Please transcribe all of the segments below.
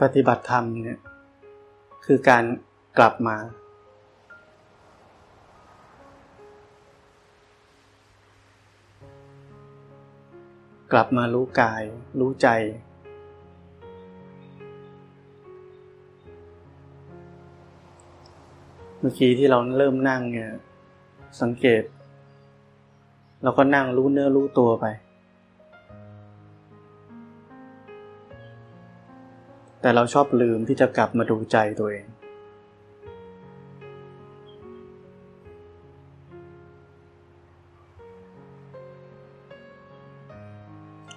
ปฏิบัติธรรมเนี่ยคือการกลับมา กลับมารู้กาย รู้ใจ เมื่อกี้ที่เราเริ่มนั่งเนี่ยสังเกต เราก็นั่งรู้เนื้อรู้ตัวไป แต่เราชอบลืมที่จะกลับมาดูใจตัวเอง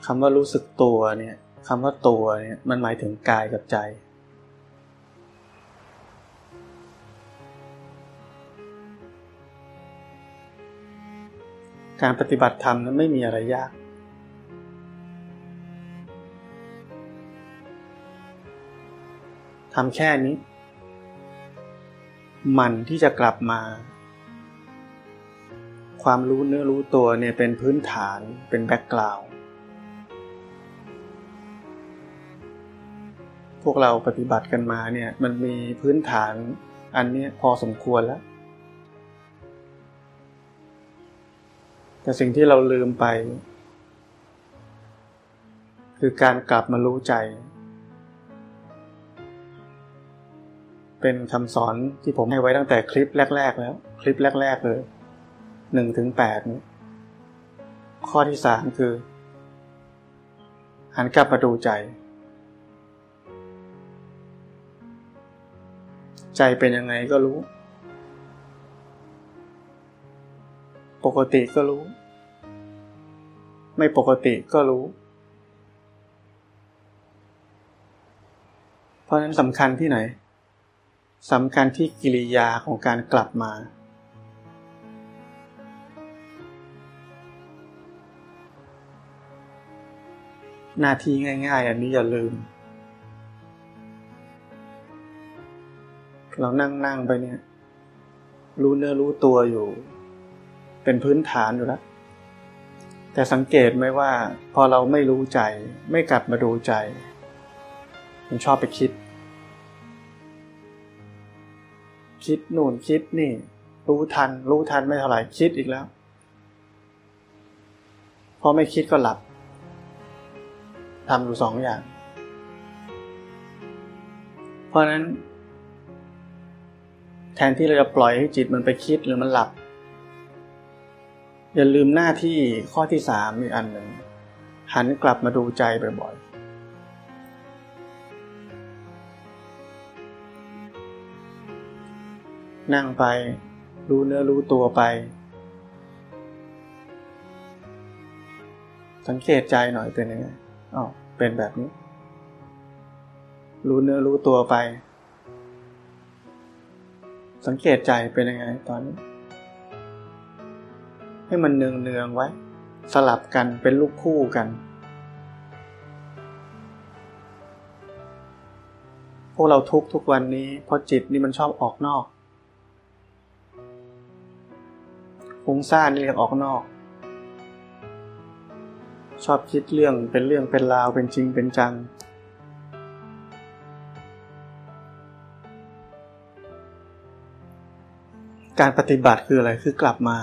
คำว่ารู้สึกตัวเนี่ยคำว่าตัวเนี่ยมันหมายถึงกายกับใจ การปฏิบัติธรรมนั้นไม่มีอะไรยาก ทำแค่นี้ มันที่จะกลับมา ความรู้เนื้อรู้ตัวเนี่ยเป็นพื้นฐานเป็นแบ็กกราวด์พวกเราปฏิบัติกันมาเนี่ยมันมีพื้นฐานอันนี้พอสมควรแล้ว แต่สิ่งที่เราลืมไป คือการกลับมารู้ใจ เป็นคำสอนที่ผมให้ไว้ตั้งแต่คลิปแรก ๆ แล้ว คลิปแรก ๆ เลยหนึ่งถึงแปดข้อที่สามคือ หันกลับมาดูใจ ใจเป็นยังไงก็รู้ ปกติก็รู้ ไม่ปกติก็รู้ เพราะนั้นสำคัญที่ไหน สำคัญที่กิริยาของการกลับมา หน้าที่ง่าย ๆ อันนี้อย่าลืม เรานั่งนั่งไปเนี่ย รู้เนื้อรู้ตัวอยู่ เป็นพื้นฐานอยู่แล้ว แต่สังเกตไหมว่า พอเราไม่รู้ใจ ไม่กลับมาดูใจ มันชอบไปคิด คิดนู่นคิดนี่ รู้ทัน รู้ทันไม่เท่าไหร่คิดอีกแล้ว พอไม่คิดก็หลับทำอยู่สองอย่าง เพราะนั้น แทนที่เราจะปล่อยให้จิตมันไปคิดหรือมันหลับ อย่าลืมหน้าที่ข้อที่สามอีกอันหนึ่งหันกลับมาดูใจบ่อย นั่งไป รู้เนื้อรู้ตัวไป สังเกตใจหน่อยเป็นยังไงอ๋อเป็นแบบนี้ รู้เนื้อรู้ตัวไป สังเกตใจเป็นยังไงตอนนี้ ให้มันเนืองเนืองไว้ สลับกันเป็นลูกคู่กันพวกเราทุกทุกวันนี้เพราะจิตนี่มันชอบออกนอก ฟุ้งซ่านเรียกออกนอก ชอบคิดเรื่องเป็นเรื่องเป็นราวเป็นจริงเป็นจัง การปฏิบัติคืออะไรคือกลับมา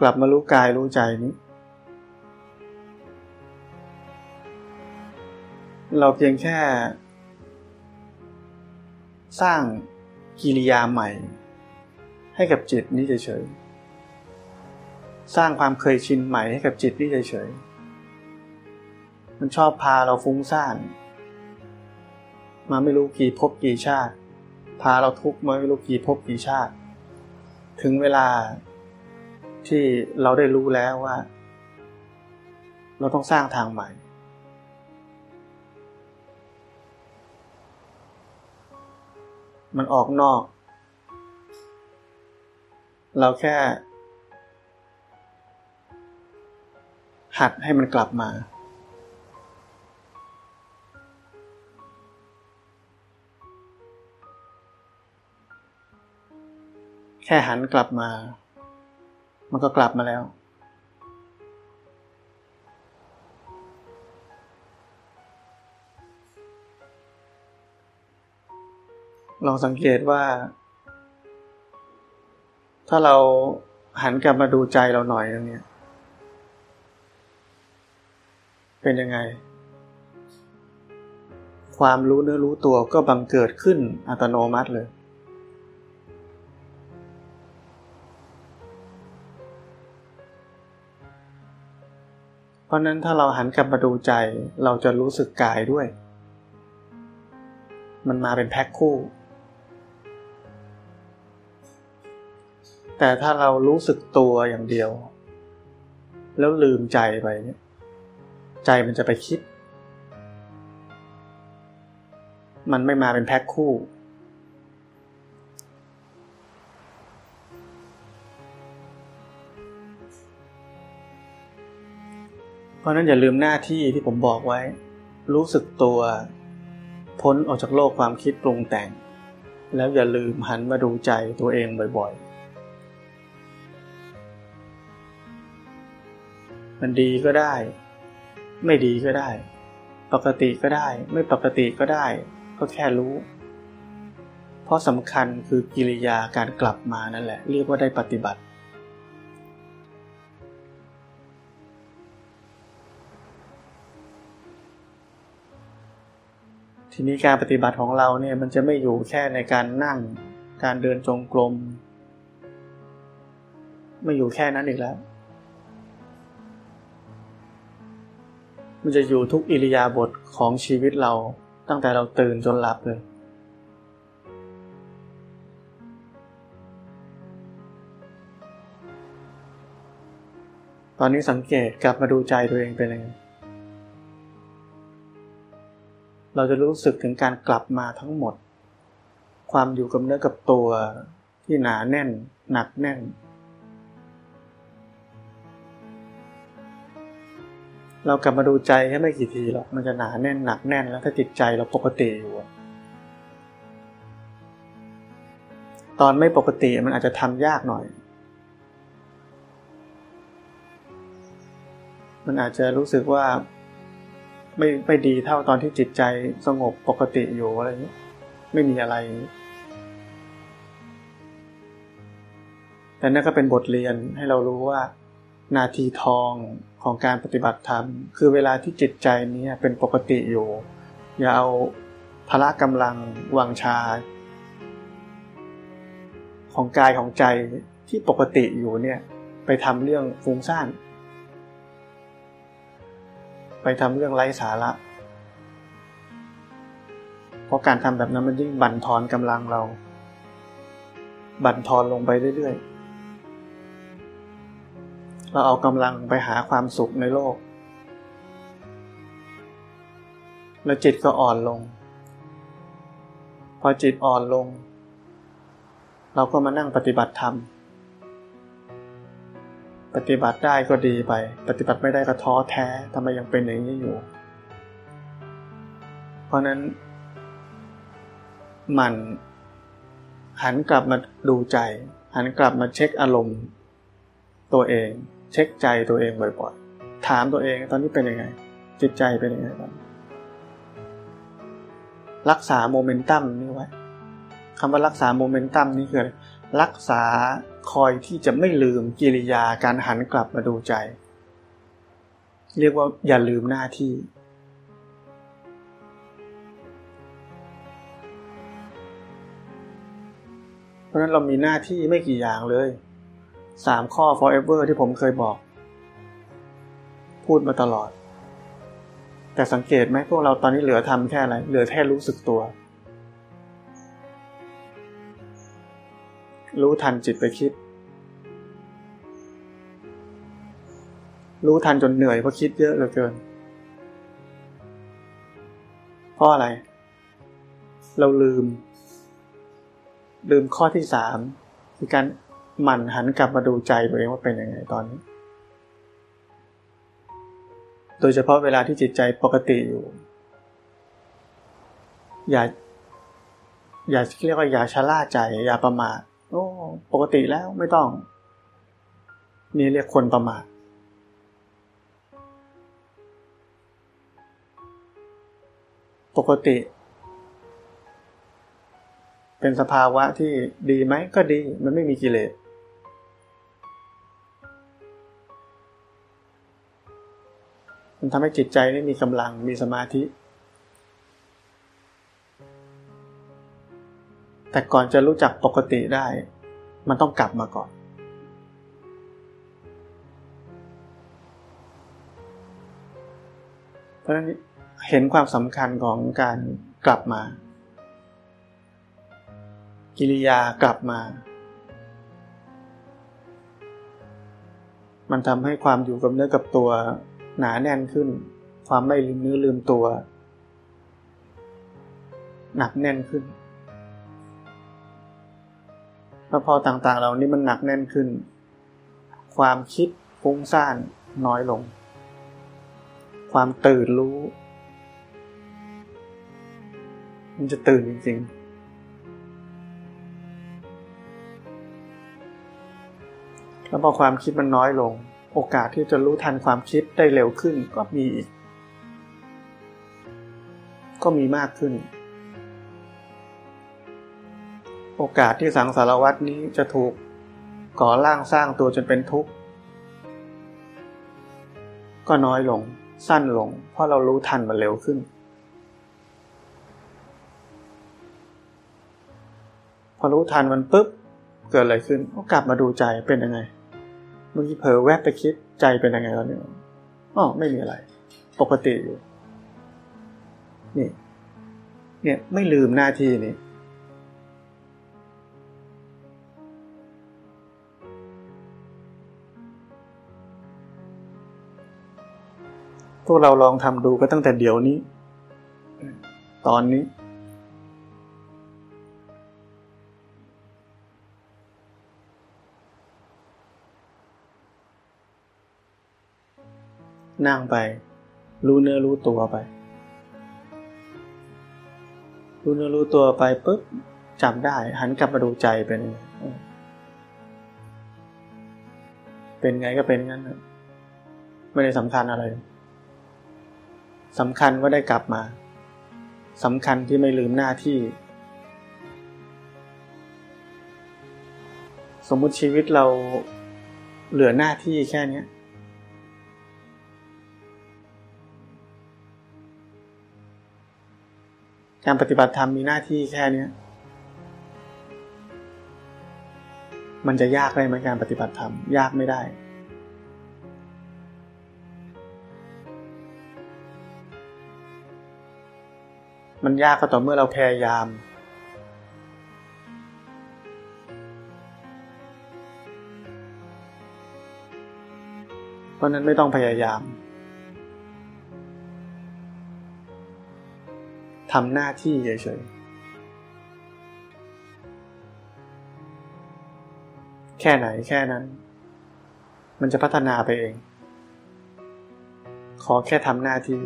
กลับมารู้กายรู้ใจนี้ เราเพียงแค่ สร้างกิริยาใหม่ ให้กับจิตนี้เฉยๆ สร้างความเคยชินใหม่ให้กับจิตนี้เฉยๆ มันชอบพาเราฟุ้งซ่าน มาไม่รู้กี่ภพกี่ชาติ พาเราทุกข์มาไม่รู้กี่ภพกี่ชาติ ถึงเวลาที่เราได้รู้แล้วว่า เราต้องสร้างทางใหม่มันออกนอก เราแค่ หัดให้มันกลับมา แค่หันกลับมา มันก็กลับมาแล้วลองสังเกตว่า ถ้าเราหันกลับมาดูใจเราหน่อยนึงเนี่ย เป็นยังไง ความรู้เนื้อรู้ตัวก็บังเกิดขึ้นอัตโนมัติเลย เพราะนั้นถ้าเราหันกลับมาดูใจเราจะรู้สึกกายด้วย มันมาเป็นแพ็คคู่ แต่ถ้าเรารู้สึกตัวอย่างเดียว แล้วลืมใจไปเนี่ยใจมันจะไปคิด มันไม่มาเป็นแพ็คคู่ เพราะนั้นอย่าลืมหน้าที่ที่ผมบอกไว้ รู้สึกตัว พ้นออกจากโลกความคิดปรุงแต่ง แล้วอย่าลืมหันมาดูใจตัวเองบ่อยๆ มันดีก็ได้ ไม่ดีก็ได้ ปกติก็ได้ ไม่ปกติก็ได้ ก็แค่รู้ เพราะสำคัญคือกิริยาการกลับมานั่นแหละ เรียกว่าได้ปฏิบัติ ทีนี้การปฏิบัติของเราเนี่ยมันจะไม่อยู่แค่ในการนั่ง การเดินจงกรมไม่อยู่แค่นั้นอีกแล้ว มันจะอยู่ทุกอิริยาบถของชีวิตเราตั้งแต่เราตื่นจนหลับเลย ตอนนี้สังเกตกลับมาดูใจตัวเองเป็นยังไงเราจะรู้สึกถึงการกลับมาทั้งหมด ความอยู่กับเนื้อกับตัวที่หนาแน่น หนักแน่น เรากลับมาดูใจแค่ไม่กี่ทีหรอกมันจะหนาแน่นหนักแน่นแล้วถ้าจิตใจเราปกติอยู่ ตอนไม่ปกติมันอาจจะทำยากหน่อย มันอาจจะรู้สึกว่าไม่ไม่ดีเท่าตอนที่จิตใจสงบปกติอยู่อะไรนี้ไม่มีอะไร แต่นั่นก็เป็นบทเรียนให้เรารู้ว่า นาทีทองของการปฏิบัติธรรม คือเวลาที่จิตใจนี้เป็นปกติอยู่ อย่าเอาพละกำลังวังชา ของกายของใจที่ปกติอยู่เนี่ยไปทำเรื่องฟุ้งซ่าน ไปทำเรื่องไร้สาระ เพราะการทำแบบนั้นมันยิ่งบั่นทอนกำลังเรา บั่นทอนลงไปเรื่อยๆ เราเอากำลังไปหาความสุขในโลก แล้วจิตก็อ่อนลง พอจิตอ่อนลง เราก็มานั่งปฏิบัติธรรม ปฏิบัติได้ก็ดีไป ปฏิบัติไม่ได้ก็ท้อแท้ทำไมยังเป็นอย่างนี้อยู่ เพราะนั้นมันหันกลับมาดูใจ หันกลับมาเช็คอารมณ์ตัวเอง เช็คใจตัวเองบ่อยๆ ถามตัวเองตอนนี้เป็นยังไง จิตใจเป็นยังไงบ้างรักษาโมเมนตัมนี่ไว้คำว่ารักษาโมเมนตัมนี่คืออะไรรักษาคอยที่จะไม่ลืมกิริยาการหันกลับมาดูใจ เรียกว่าอย่าลืมหน้าที่ เพราะนั้นเรามีหน้าที่ไม่กี่อย่างเลย สามข้อ forever ที่ผมเคยบอก พูดมาตลอด แต่สังเกตไหมพวกเราตอนนี้เหลือทำแค่อะไร เหลือแค่รู้สึกตัว รู้ทันจิตไปคิด รู้ทันจนเหนื่อยเพราะคิดเยอะเหลือเกิน เพราะอะไร เราลืม ลืมข้อที่สามคือการ หมั่นหันกลับมาดูใจตัวเองว่าเป็นยังไงตอนนี้ โดยเฉพาะเวลาที่จิตใจปกติอยู่ อย่า อย่าเรียกว่าอย่าชะล่าใจ อย่าประมาทโอ้ปกติแล้วไม่ต้อง นี่เรียกคนประมาทปกติ เป็นสภาวะที่ดีไหมก็ดี มันไม่มีกิเลส มันทำให้จิตใจนี่มีกำลังมีสมาธิ แต่ก่อนจะรู้จักปกติได้ มันต้องกลับมาก่อน เพราะฉะนั้นเห็นความสำคัญของการกลับมา กิริยากลับมา มันทำให้ความอยู่กับเนื้อกับตัว หนาแน่นขึ้น ความไม่ลืมเนื้อลืมตัว หนักแน่นขึ้นแล้วพอต่างๆ เหล่านี้มันหนักแน่นขึ้น ความคิดฟุ้งซ่านน้อยลง ความตื่นรู้ มันจะตื่นจริงๆแล้วพอความคิดมันน้อยลง โอกาสที่จะรู้ทันความคิดได้เร็วขึ้นก็มีอีก ก็มีมากขึ้น โอกาสที่สังสารวัตนี้จะถูกก่อร่างสร้างตัวจนเป็นทุกข์ ก็น้อยลงสั้นลง เพราะเรารู้ทันมันเร็วขึ้น พอรู้ทันมันปุ๊บ เกิดอะไรขึ้นก็กลับมาดูใจเป็นยังไง เมื่อกี้เผลอแวบไปคิดใจเป็นยังไงแล้วเนี่ยอ๋อไม่มีอะไร ปกติอยู่ นี่ เนี่ยไม่ลืมหน้าที่นี้พวกเราลองทำดูก็ตั้งแต่เดี๋ยวนี้ ตอนนี้ นั่งไป รู้เนื้อรู้ตัวไป รู้เนื้อรู้ตัวไปปุ๊บจำได้ หันกลับมาดูใจเป็นเป็นไงก็เป็นงั้นไม่ได้สำคัญอะไรสำคัญว่าได้กลับมาสำคัญที่ไม่ลืมหน้าที่ สมมุติชีวิตเราเหลือหน้าที่แค่นี้ การปฏิบัติธรรมมีหน้าที่แค่เนี้มันจะยากได้ไหมการปฏิบัติธรรม ยากไม่ได้ มันยากก็ต่อเมื่อเราพยายาม เพราะนั้นไม่ต้องพยายาม ทำหน้าที่เฉยๆ แค่ไหนแค่นั้น มันจะพัฒนาไปเอง ขอแค่ทำหน้าที่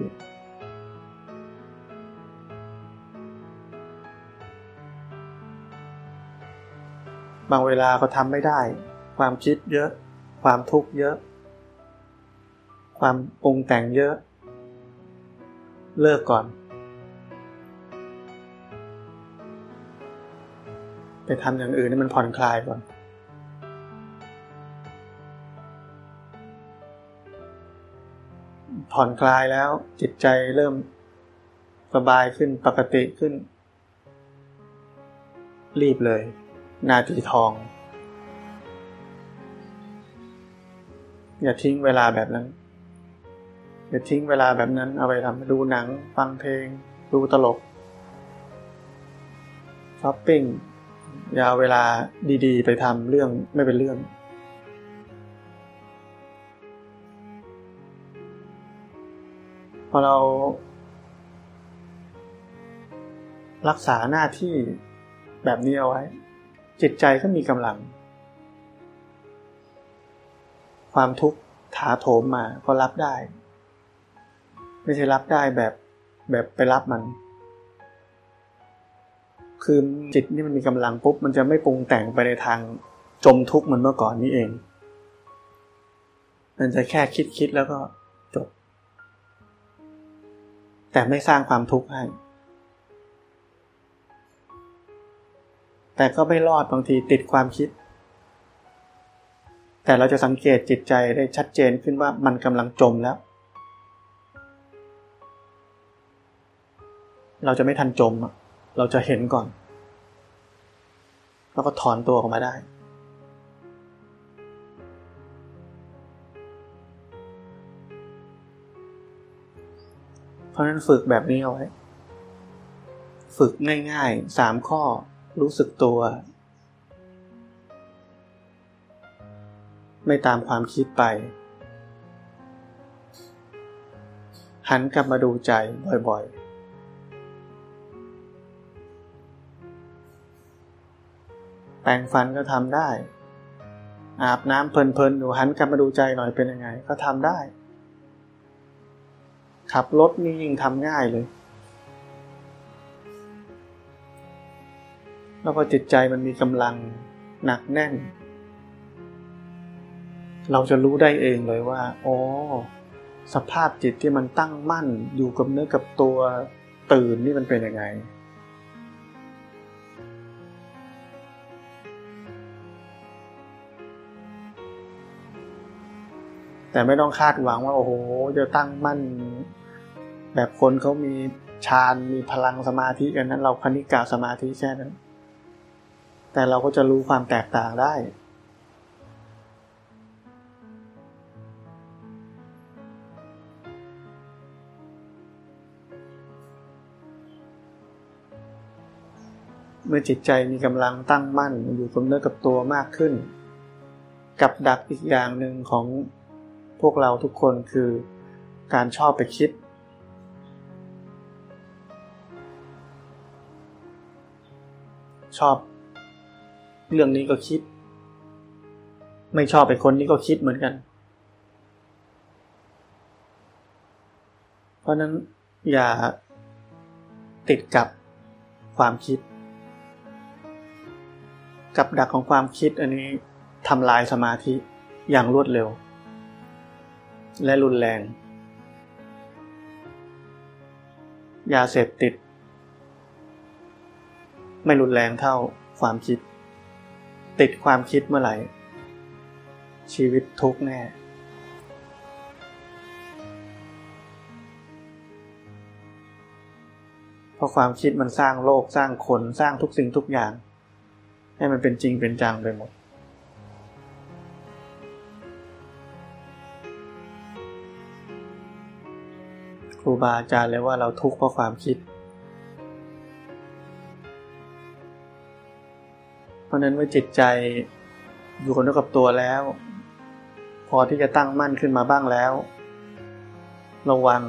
บางเวลาก็ทำไม่ได้ ความคิดเยอะ ความทุกข์เยอะ ความปรุงแต่งเยอะ เลิกก่อน ทำอย่างอื่นให้มันผ่อนคลายก่อนผ่อนคลายแล้วจิตใจเริ่มสบายขึ้นปกติขึ้น รีบเลย นาทีทอง อย่าทิ้งเวลาแบบนั้น อย่าทิ้งเวลาแบบนั้น เอาไปทำดูหนัง ฟังเพลง ดูตลกช้อปปิ้ง อย่าเอาเวลาดีๆ ไปทำเรื่องไม่เป็นเรื่อง พอเรา รักษาหน้าที่แบบนี้เอาไว้ จิตใจก็มีกำลัง ความทุกข์ถาโถมมาก็รับได้ ไม่ใช่รับได้แบบแบบไปรับมัน คือจิตนี่มันมีกำลังปุ๊บมันจะไม่ปรุงแต่งไปในทางจมทุกข์มันเมื่อก่อนนี้เอง มันจะแค่คิดคิดแล้วก็จบ แต่ไม่สร้างความทุกข์ให้ แต่ก็ไม่รอดบางทีติดความคิด แต่เราจะสังเกตจิตใจได้ชัดเจนขึ้นว่ามันกำลังจมแล้ว เราจะไม่ทันจม เราจะเห็นก่อน แล้วก็ถอนตัวออกมาได้ เพราะนั้นฝึกแบบนี้เอาไว้ ฝึกง่ายๆสามข้อรู้สึกตัว ไม่ตามความคิดไป หันกลับมาดูใจบ่อยๆ แปรงฟันก็ทำได้ อาบน้ำเพลินๆอยู่หันกลับมาดูใจหน่อยเป็นยังไง ก็ทำได้ ขับรถนี่ยิ่งทำง่ายเลย แล้วพอจิตใจมันมีกำลังหนักแน่น เราจะรู้ได้เองเลยว่า อ๋อ สภาพจิตที่มันตั้งมั่นอยู่กับเนื้อกับตัวตื่นนี่มันเป็นยังไง แต่ไม่ต้องคาดหวังว่าโอ้โห จะตั้งมั่น แบบคนเขามีฌานมีพลังสมาธิกันนั้นเราคณิกาสมาธิแค่นั้น แต่เราก็จะรู้ความแตกต่างได้ เมื่อจิตใจมีกำลังตั้งมั่นอยู่กับเนื้อกับตัวมากขึ้น กับดักอีกอย่างหนึ่งของ พวกเราทุกคนคือการชอบไปคิด ชอบ เรื่องนี้ก็คิด ไม่ชอบไปคนนี้ก็คิดเหมือนกัน เพราะนั้นอย่าติดกับความคิด กับดักของความคิดอันนี้ทำลายสมาธิอย่างรวดเร็ว และรุนแรง ยาเสพติด ไม่รุนแรงเท่าความคิด ติดความคิดเมื่อไหร่ ชีวิตทุกแน่เพราะความคิดมันสร้างโลกสร้างคนสร้างทุกสิ่งทุกอย่าง ให้มันเป็นจริงเป็นจังไปหมด ครูบาอาจารย์เลยว่าเราทุกข์เพราะความคิด เพราะนั้นเมื่อจิตใจอยู่กับเนื้อกับตัวแล้ว พอที่จะตั้งมั่นขึ้นมาบ้างแล้ว ระวัง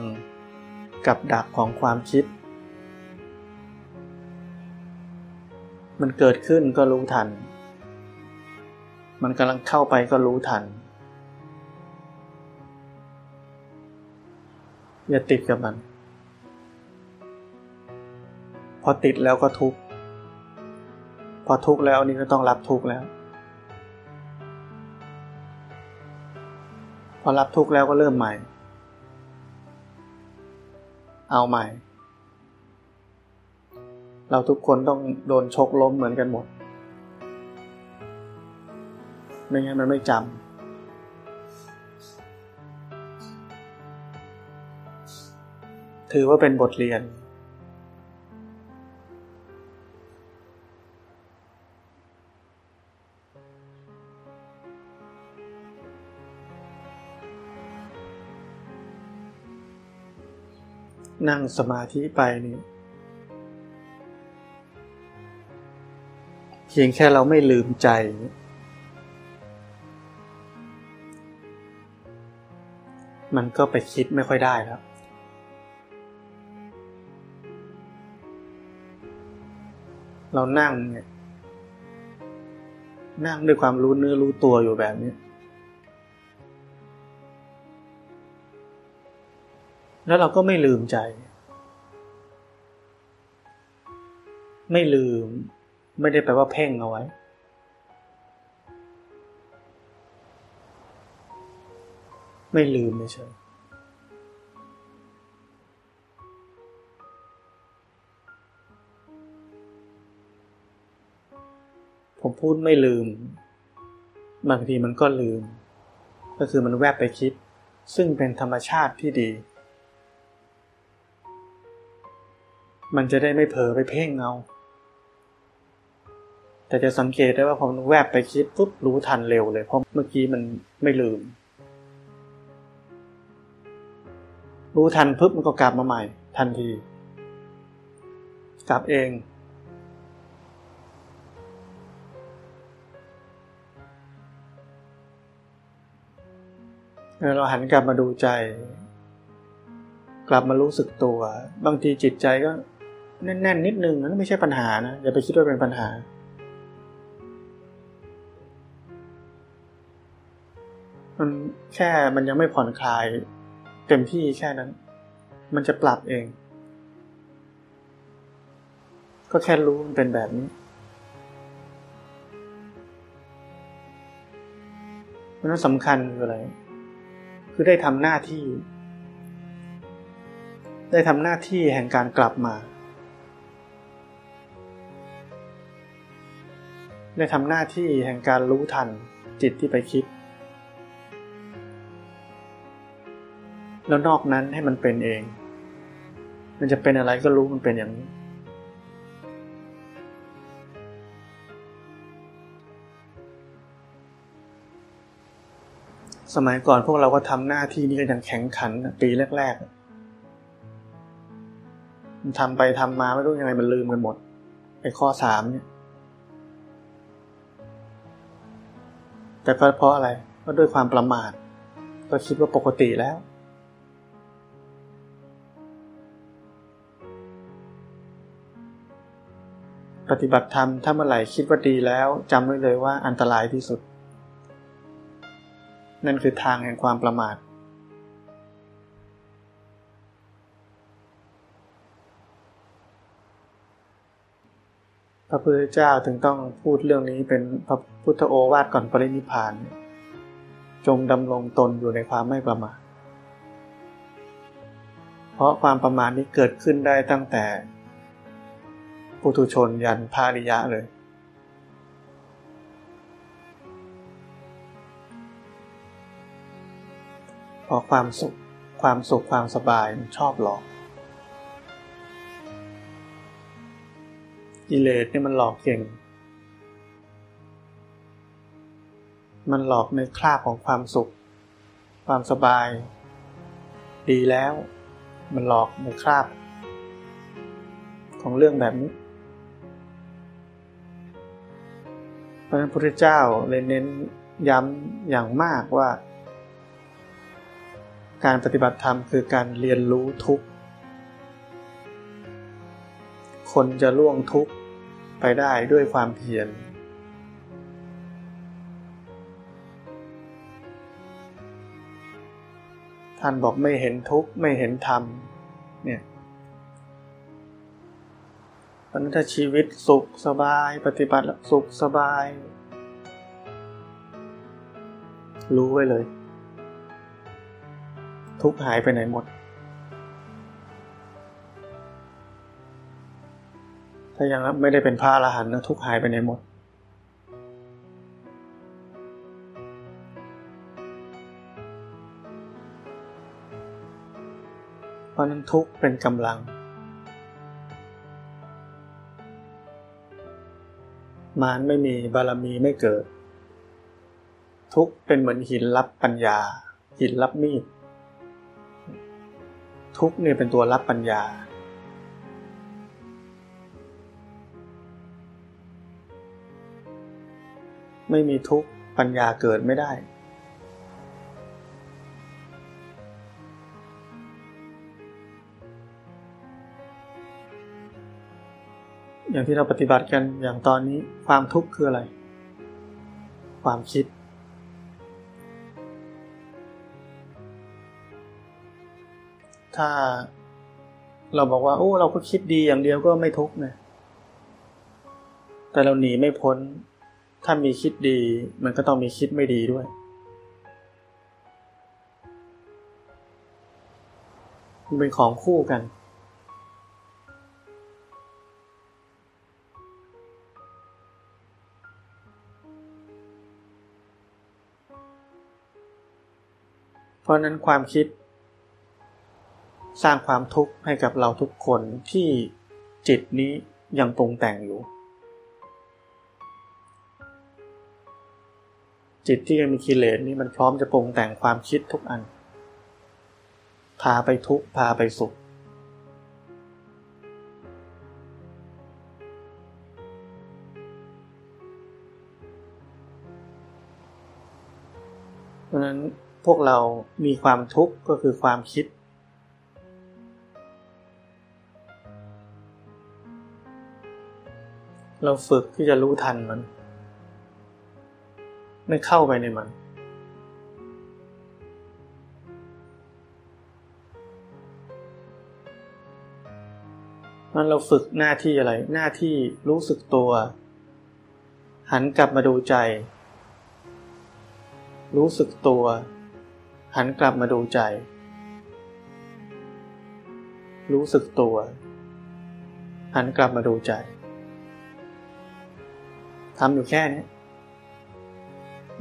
กับดักของความคิด มันเกิดขึ้นก็รู้ทัน มันกำลังเข้าไปก็รู้ทัน อย่าติดกับมัน พอติดแล้วก็ทุกข์พอทุกข์แล้วนี่ก็ต้องรับทุกข์แล้ว พอรับทุกข์แล้วก็เริ่มใหม่ เอาใหม่ เราทุกคนต้องโดนชกล้มเหมือนกันหมด ไม่งั้นมันไม่จำ ถือว่าเป็นบทเรียน นั่งสมาธิไปนี่เพียงแค่เราไม่ลืมใจ มันก็ไปคิดไม่ค่อยได้แล้ว เรานั่งเนี่ย นั่งด้วยความรู้เนื้อรู้ตัวอยู่แบบนี้ แล้วเราก็ไม่ลืมใจ ไม่ลืม ไม่ได้แปลว่าเพ่งเอาไว้ ไม่ลืมไม่ใพูดไม่ลืม บางทีมันก็ลืม ก็คือมันแวบไปคิด ซึ่งเป็นธรรมชาติที่ดี มันจะได้ไม่เผลอไปเพ่งเอา แต่จะสังเกตได้ว่าพอมันแวบไปคิดปุ๊บรู้ทันเร็วเลยเพราะเมื่อกี้มันไม่ลืม รู้ทันปุ๊บมันก็กลับมาใหม่ ทันที กลับเอง เราหันกลับมาดูใจ กลับมารู้สึกตัว บางทีจิตใจก็แน่นๆนิดนึงนั่นไม่ใช่ปัญหานะอย่าไปคิดว่าเป็นปัญหา มันแค่มันยังไม่ผ่อนคลาย เต็มที่แค่นั้น มันจะปรับเอง ก็แค่รู้มันเป็นแบบนี้เพราะนั้นสำคัญคืออะไร คือได้ทำหน้าที่ ได้ทำหน้าที่แห่งการกลับมา ได้ทำหน้าที่แห่งการรู้ทันจิตที่ไปคิด แล้วนอกนั้นให้มันเป็นเอง มันจะเป็นอะไรก็รู้มันเป็นอย่างนี้ สมัยก่อนพวกเราก็ทำหน้าที่นี้กันอย่างแข็งขันปีแรกๆมันทำไปทำมาไม่รู้ยังไงมันลืมกันหมดไอ้ข้อสามเนี่ย แต่ก็เพราะอะไรก็ด้วยความประมาท ก็คิดว่าปกติแล้ว ปฏิบัติธรรมถ้าเมื่อไหร่คิดว่าดีแล้วจำไว้เลยว่าอันตรายที่สุด นั่นคือทางแห่งความประมาท พระพุทธเจ้าถึงต้องพูดเรื่องนี้เป็นพระพุทธโอวาทก่อนปรินิพาน จงดำรงตนอยู่ในความไม่ประมาท เพราะความประมาทนี้เกิดขึ้นได้ตั้งแต่ปุถุชนยันภาริยะเลย พราะความสุข ความสุขความสบายมันชอบหลอก กิเลสนี่มันหลอกเก่ง มันหลอกในคราบของความสุข ความสบาย ดีแล้ว มันหลอกในคราบ ของเรื่องแบบนี้เพราะนั้นพระพุทธเจ้าเลยเน้นย้ำอย่างมากว่า การปฏิบัติธรรมคือการเรียนรู้ทุกคนจะล่วงทุกไปได้ด้วยความเพียร ท่านบอกไม่เห็นทุกไม่เห็นธรรม เนี่ยพันถ้าชีวิตสุขสบายปฏิบัติสุขสบาย รู้ไว้เลย ทุกข์หายไปไหนหมด ถ้ายังไม่ได้เป็นพระอรหันต์นะทุกข์หายไปไหนหมด เพราะนั้นทุกข์เป็นกำลัง มารไม่มีบารมีไม่เกิด ทุกเป็นเหมือนหินรับปัญญา หินรับมีด ทุกเนี่ยเป็นตัวรับปัญญา ไม่มีทุกปัญญาเกิดไม่ได้ อย่างที่เราปฏิบัติกันอย่างตอนนี้ความทุกข์คืออะไร ความคิด ถ้าเราบอกว่าโอ้เราก็คิดดีอย่างเดียวก็ไม่ทุกข์นะแต่เราหนีไม่พ้น ถ้ามีคิดดี มันก็ต้องมีคิดไม่ดีด้วย มันเป็นของคู่กัน เพราะนั้นความคิด สร้างความทุกข์ให้กับเราทุกคนที่จิตนี้ยังปรุงแต่งอยู่ จิตที่ยังมีกิเลสนี่มันพร้อมจะปรุงแต่งความคิดทุกอัน พาไปทุกข์พาไปสุข เพราะนั้นพวกเรามีความทุกข์ก็คือความคิด เราฝึกที่จะรู้ทันมัน ไม่เข้าไปในมันมันเราฝึกหน้าที่อะไร หน้าที่รู้สึกตัว หันกลับมาดูใจ รู้สึกตัว หันกลับมาดูใจ รู้สึกตัว หันกลับมาดูใจ ทำอยู่แค่นี้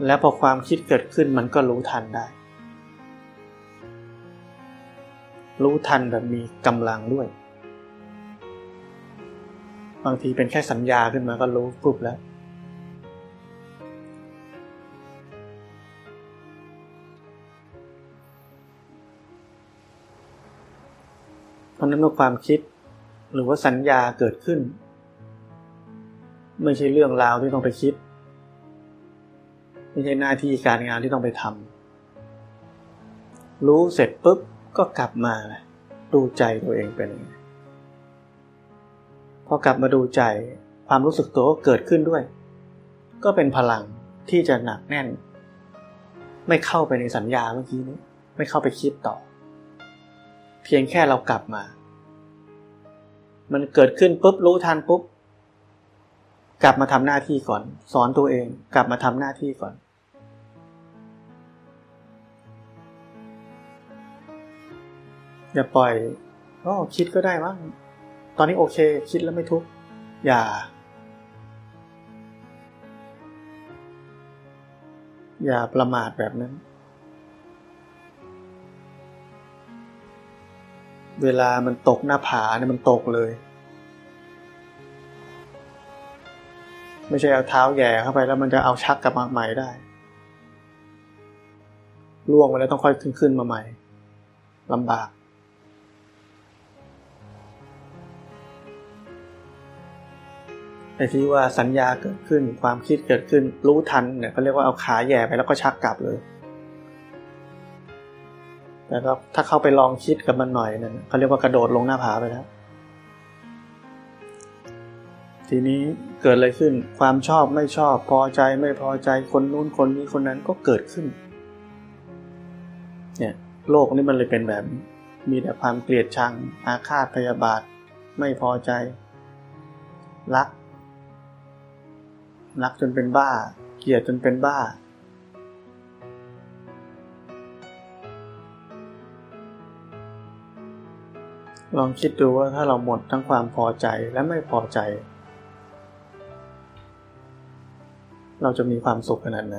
แล้วพอความคิดเกิดขึ้นมันก็รู้ทันได้ รู้ทันแบบมีกำลังด้วย บางทีเป็นแค่สัญญาขึ้นมาก็รู้ปุ๊บแล้ว เพราะนั้นเมื่อความคิดหรือว่าสัญญาเกิดขึ้น ไม่ใช่เรื่องราวที่ต้องไปคิด ไม่ใช่หน้าที่การงานที่ต้องไปทำรู้เสร็จปุ๊บก็กลับมาดูใจตัวเองเป็นยังไงพอกลับมาดูใจความรู้สึกตัวก็เกิดขึ้นด้วย ก็เป็นพลังที่จะหนักแน่น ไม่เข้าไปในสัญญาเมื่อกี้นี้ ไม่เข้าไปคิดต่อ เพียงแค่เรากลับมา มันเกิดขึ้นปุ๊บรู้ทันปุ๊บ กลับมาทำหน้าที่ก่อน สอนตัวเอง กลับมาทำหน้าที่ก่อน อย่าปล่อยก็คิดก็ได้มั้งตอนนี้โอเค คิดแล้วไม่ทุกข์อย่า อย่าประมาทแบบนั้น เวลามันตกหน้าผาเนี่ยมันตกเลย ไม่ใช่เอาเท้าแย่เข้าไปแล้วมันจะเอาชักกลับมาใหม่ได้ล่วงไปแล้วต้องค่อยขึ้นขึ้นมาใหม่ลำบาก ไอ้ที่ว่าสัญญาเกิดขึ้นความคิดเกิดขึ้นรู้ทันเนี่ยเขาเรียกว่าเอาขาแย่ไปแล้วก็ชักกลับเลย แต่ถ้าเข้าไปลองคิดกับมันหน่อยนั่นเขาเรียกว่ากระโดดลงหน้าผาไปแล้ว ทีนี้เกิดอะไรขึ้น ความชอบไม่ชอบ พอใจไม่พอใจคนนู้นคนนี้คนนั้นก็เกิดขึ้น เนี่ยโลกนี้มันเลยเป็นแบบมีแต่ความเกลียดชัง อาฆาตพยาบาท ไม่พอใจ รัก รักจนเป็นบ้า เกลียดจนเป็นบ้า ลองคิดดูว่าถ้าเราหมดทั้งความพอใจและไม่พอใจ เราจะมีความสุขขนาดไหน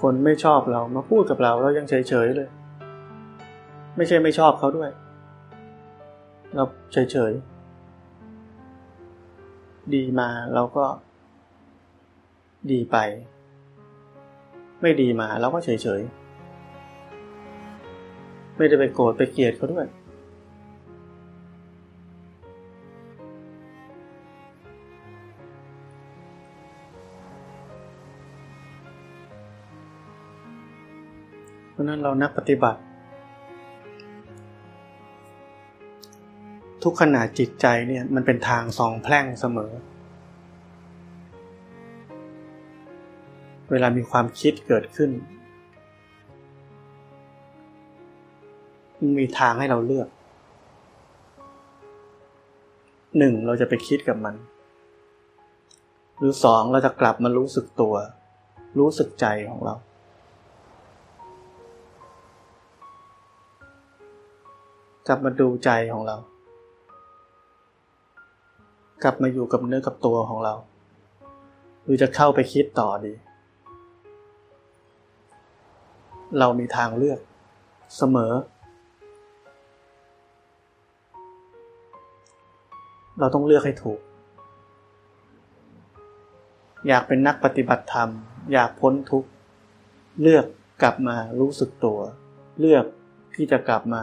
คนไม่ชอบเรามาพูดกับเราเรายังเฉยๆเลย ไม่ใช่ไม่ชอบเขาด้วย เราเฉยๆ ดีมาเราก็ ดีไป ไม่ดีมาเราก็เฉยๆ ไม่ได้ไปโกรธไปเกลียดเขาด้วย ราะนั้นเรานักปฏิบัติ ทุกขณะจิตใจเนี่ยมันเป็นทางสองแพร่งเสมอ เวลามีความคิดเกิดขึ้นมันมีทางให้เราเลือกหนึ่งเราจะไปคิดกับมัน หรือสองเราจะกลับมารู้สึกตัว รู้สึกใจของเรา กลับมาดูใจของเรา กลับมาอยู่กับเนื้อกับตัวของเรา หรือจะเข้าไปคิดต่อดี เรามีทางเลือกเสมอ เราต้องเลือกให้ถูก อยากเป็นนักปฏิบัติธรรม อยากพ้นทุกข์ เลือกกลับมารู้สึกตัว เลือกที่จะกลับมา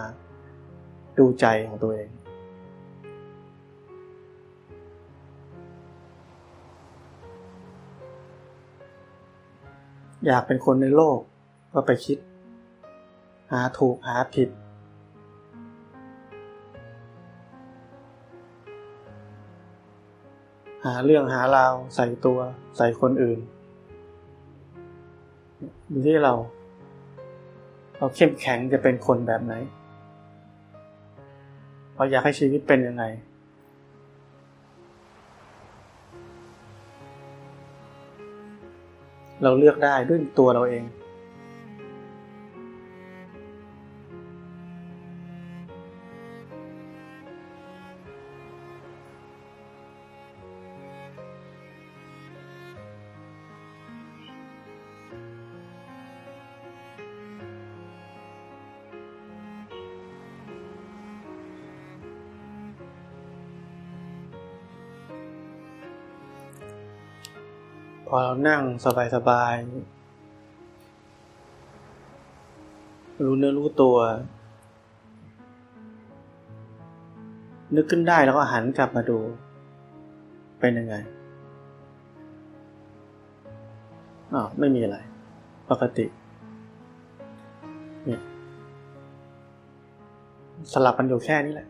ดูใจของตัวเอง อยากเป็นคนในโลกก็ไปคิด หาถูกหาผิด หาเรื่องหาราวใส่ตัวใส่คนอื่นอยู่ที่เรา เราเข้มแข็งจะเป็นคนแบบไหน เราอยากให้ชีวิตเป็นยังไง เราเลือกได้ด้วยตัวเราเอง พอเรานั่งสบายๆ รู้เนื้อรู้ตัว นึกขึ้นได้แล้วก็หันกลับมาดู เป็นยังไงอ๋อไม่มีอะไร ปกติเนี่ยสลับกันอยู่แค่นี้แหละ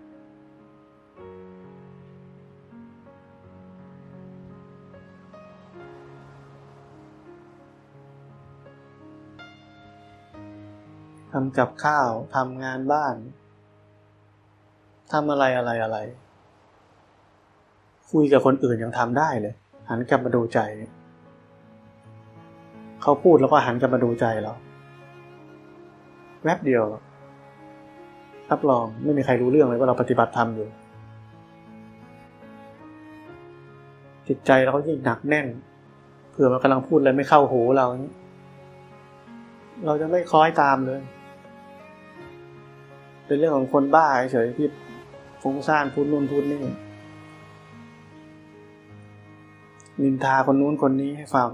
ำกับข้าวทำงานบ้านทำอะไรอะไรอะไร คุยกับคนอื่นยังทำได้เลย หันกลับมาดูใจ เขาพูดแล้วก็หันกลับมาดูใจเราแวบเดียวรับรองไม่มีใครรู้เรื่องเลยว่าเราปฏิบัติธรรมอยู่ จิตใจเราก็ยิ่งหนักแน่นเผื่อมันกำลังพูดอะไรไม่เข้าหูเรา เราจะไม่คล้อยตามเลย เป็นเรื่องของคนบ้าเฉยที่ฟุ้งซ่านพูดนู่นพูดนี่นินทาคนนู้นคนนี้ให้ฟัง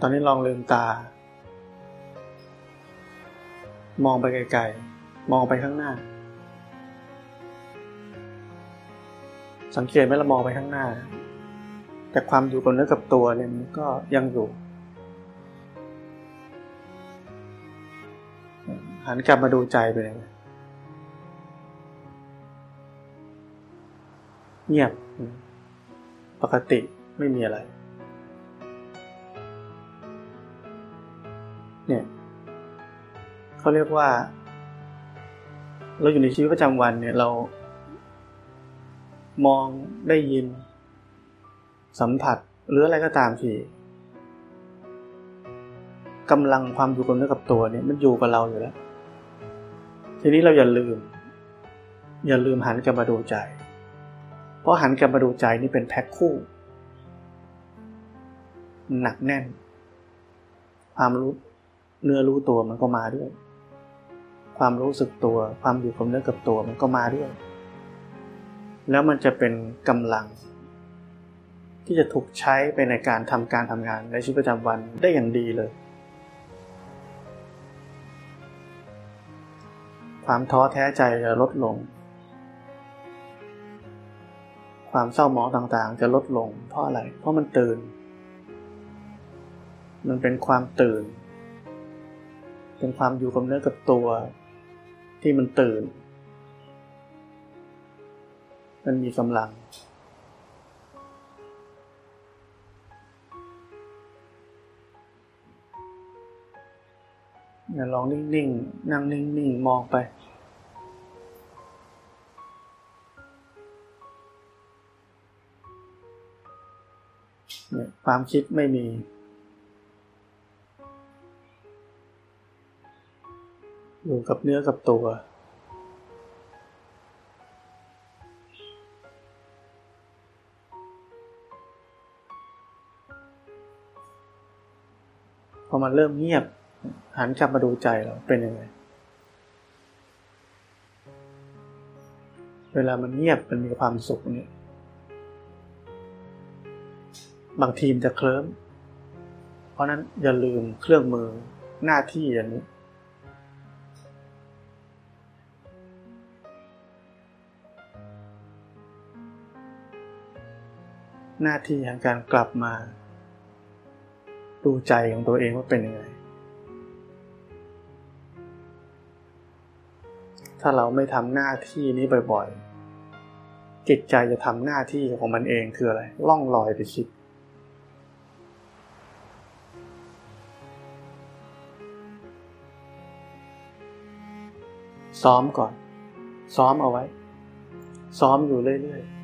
ตอนนี้ลองลืมตา มองไปไกลๆ มองไปข้างหน้า สังเกตไหมเรามองไปข้างหน้า แต่ความอยู่กับเนื้อกับตัวเนี่ยมันก็ยังอยู่ หันกลับมาดูใจไปเลยเงียบ ปกติไม่มีอะไร เนี่ย เขาเรียกว่า เราอยู่ในชีวิตประจำวันเนี่ยเรา มองได้ยิน สัมผัสหรืออะไรก็ตามทีกำลังความอยู่กับเนื้อกับตัวเนี่ยมันอยู่กับเราอยู่แล้ว ทีนี้เราอย่าลืม อย่าลืมหันกลับมาดูใจ เพราะหันกลับมาดูใจนี่เป็นแพ็คคู่ หนักแน่น ความรู้เนื้อรู้ตัวมันก็มาด้วย ความรู้สึกตัว ความอยู่กับเนื้อกับตัวมันก็มาด้วย แล้วมันจะเป็นกำลัง ที่จะถูกใช้ไปในการทำการทำงานในชีวิตประจำวันได้อย่างดีเลย ความท้อแท้ใจจะลดลง ความเศร้าหมองต่างๆ จะลดลง เพราะอะไร เพราะมันตื่น มันเป็นความตื่นเป็นความอยู่กับเนื้อกับตัว ที่มันตื่น มันมีกำลัง อย่าลองนิ่งๆ นั่งนิ่งๆ มองไป ความคิดไม่มี อยู่กับเนื้อกับตัว พอมันเริ่มเงียบ หันกลับมาดูใจเราเป็นยังไง เวลามันเงียบมันมีความสุขเนี่ยบางทีมจะเคลิ้ม เพราะนั้นอย่าลืมเครื่องมือหน้าที่อย่างนี้ หน้าที่แห่งการกลับมา ดูใจของตัวเองว่าเป็นยังไง ถ้าเราไม่ทำหน้าที่นี้บ่อยๆ จิตใจจะทำหน้าที่ของมันเองคืออะไร ล่องลอยไปคิด ซ้อมก่อน ซ้อมเอาไว้ ซ้อมอยู่เรื่อยๆ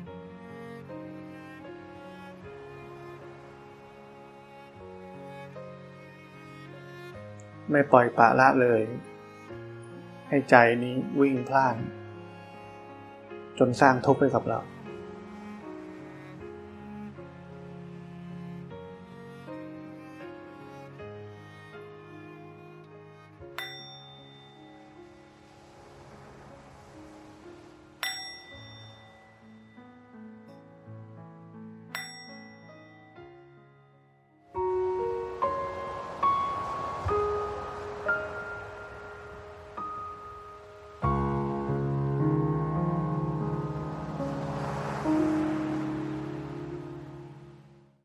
ไม่ปล่อยปะละเลย ให้ใจนี้วิ่งพล่าน จนสร้างทุกข์ให้กับเรา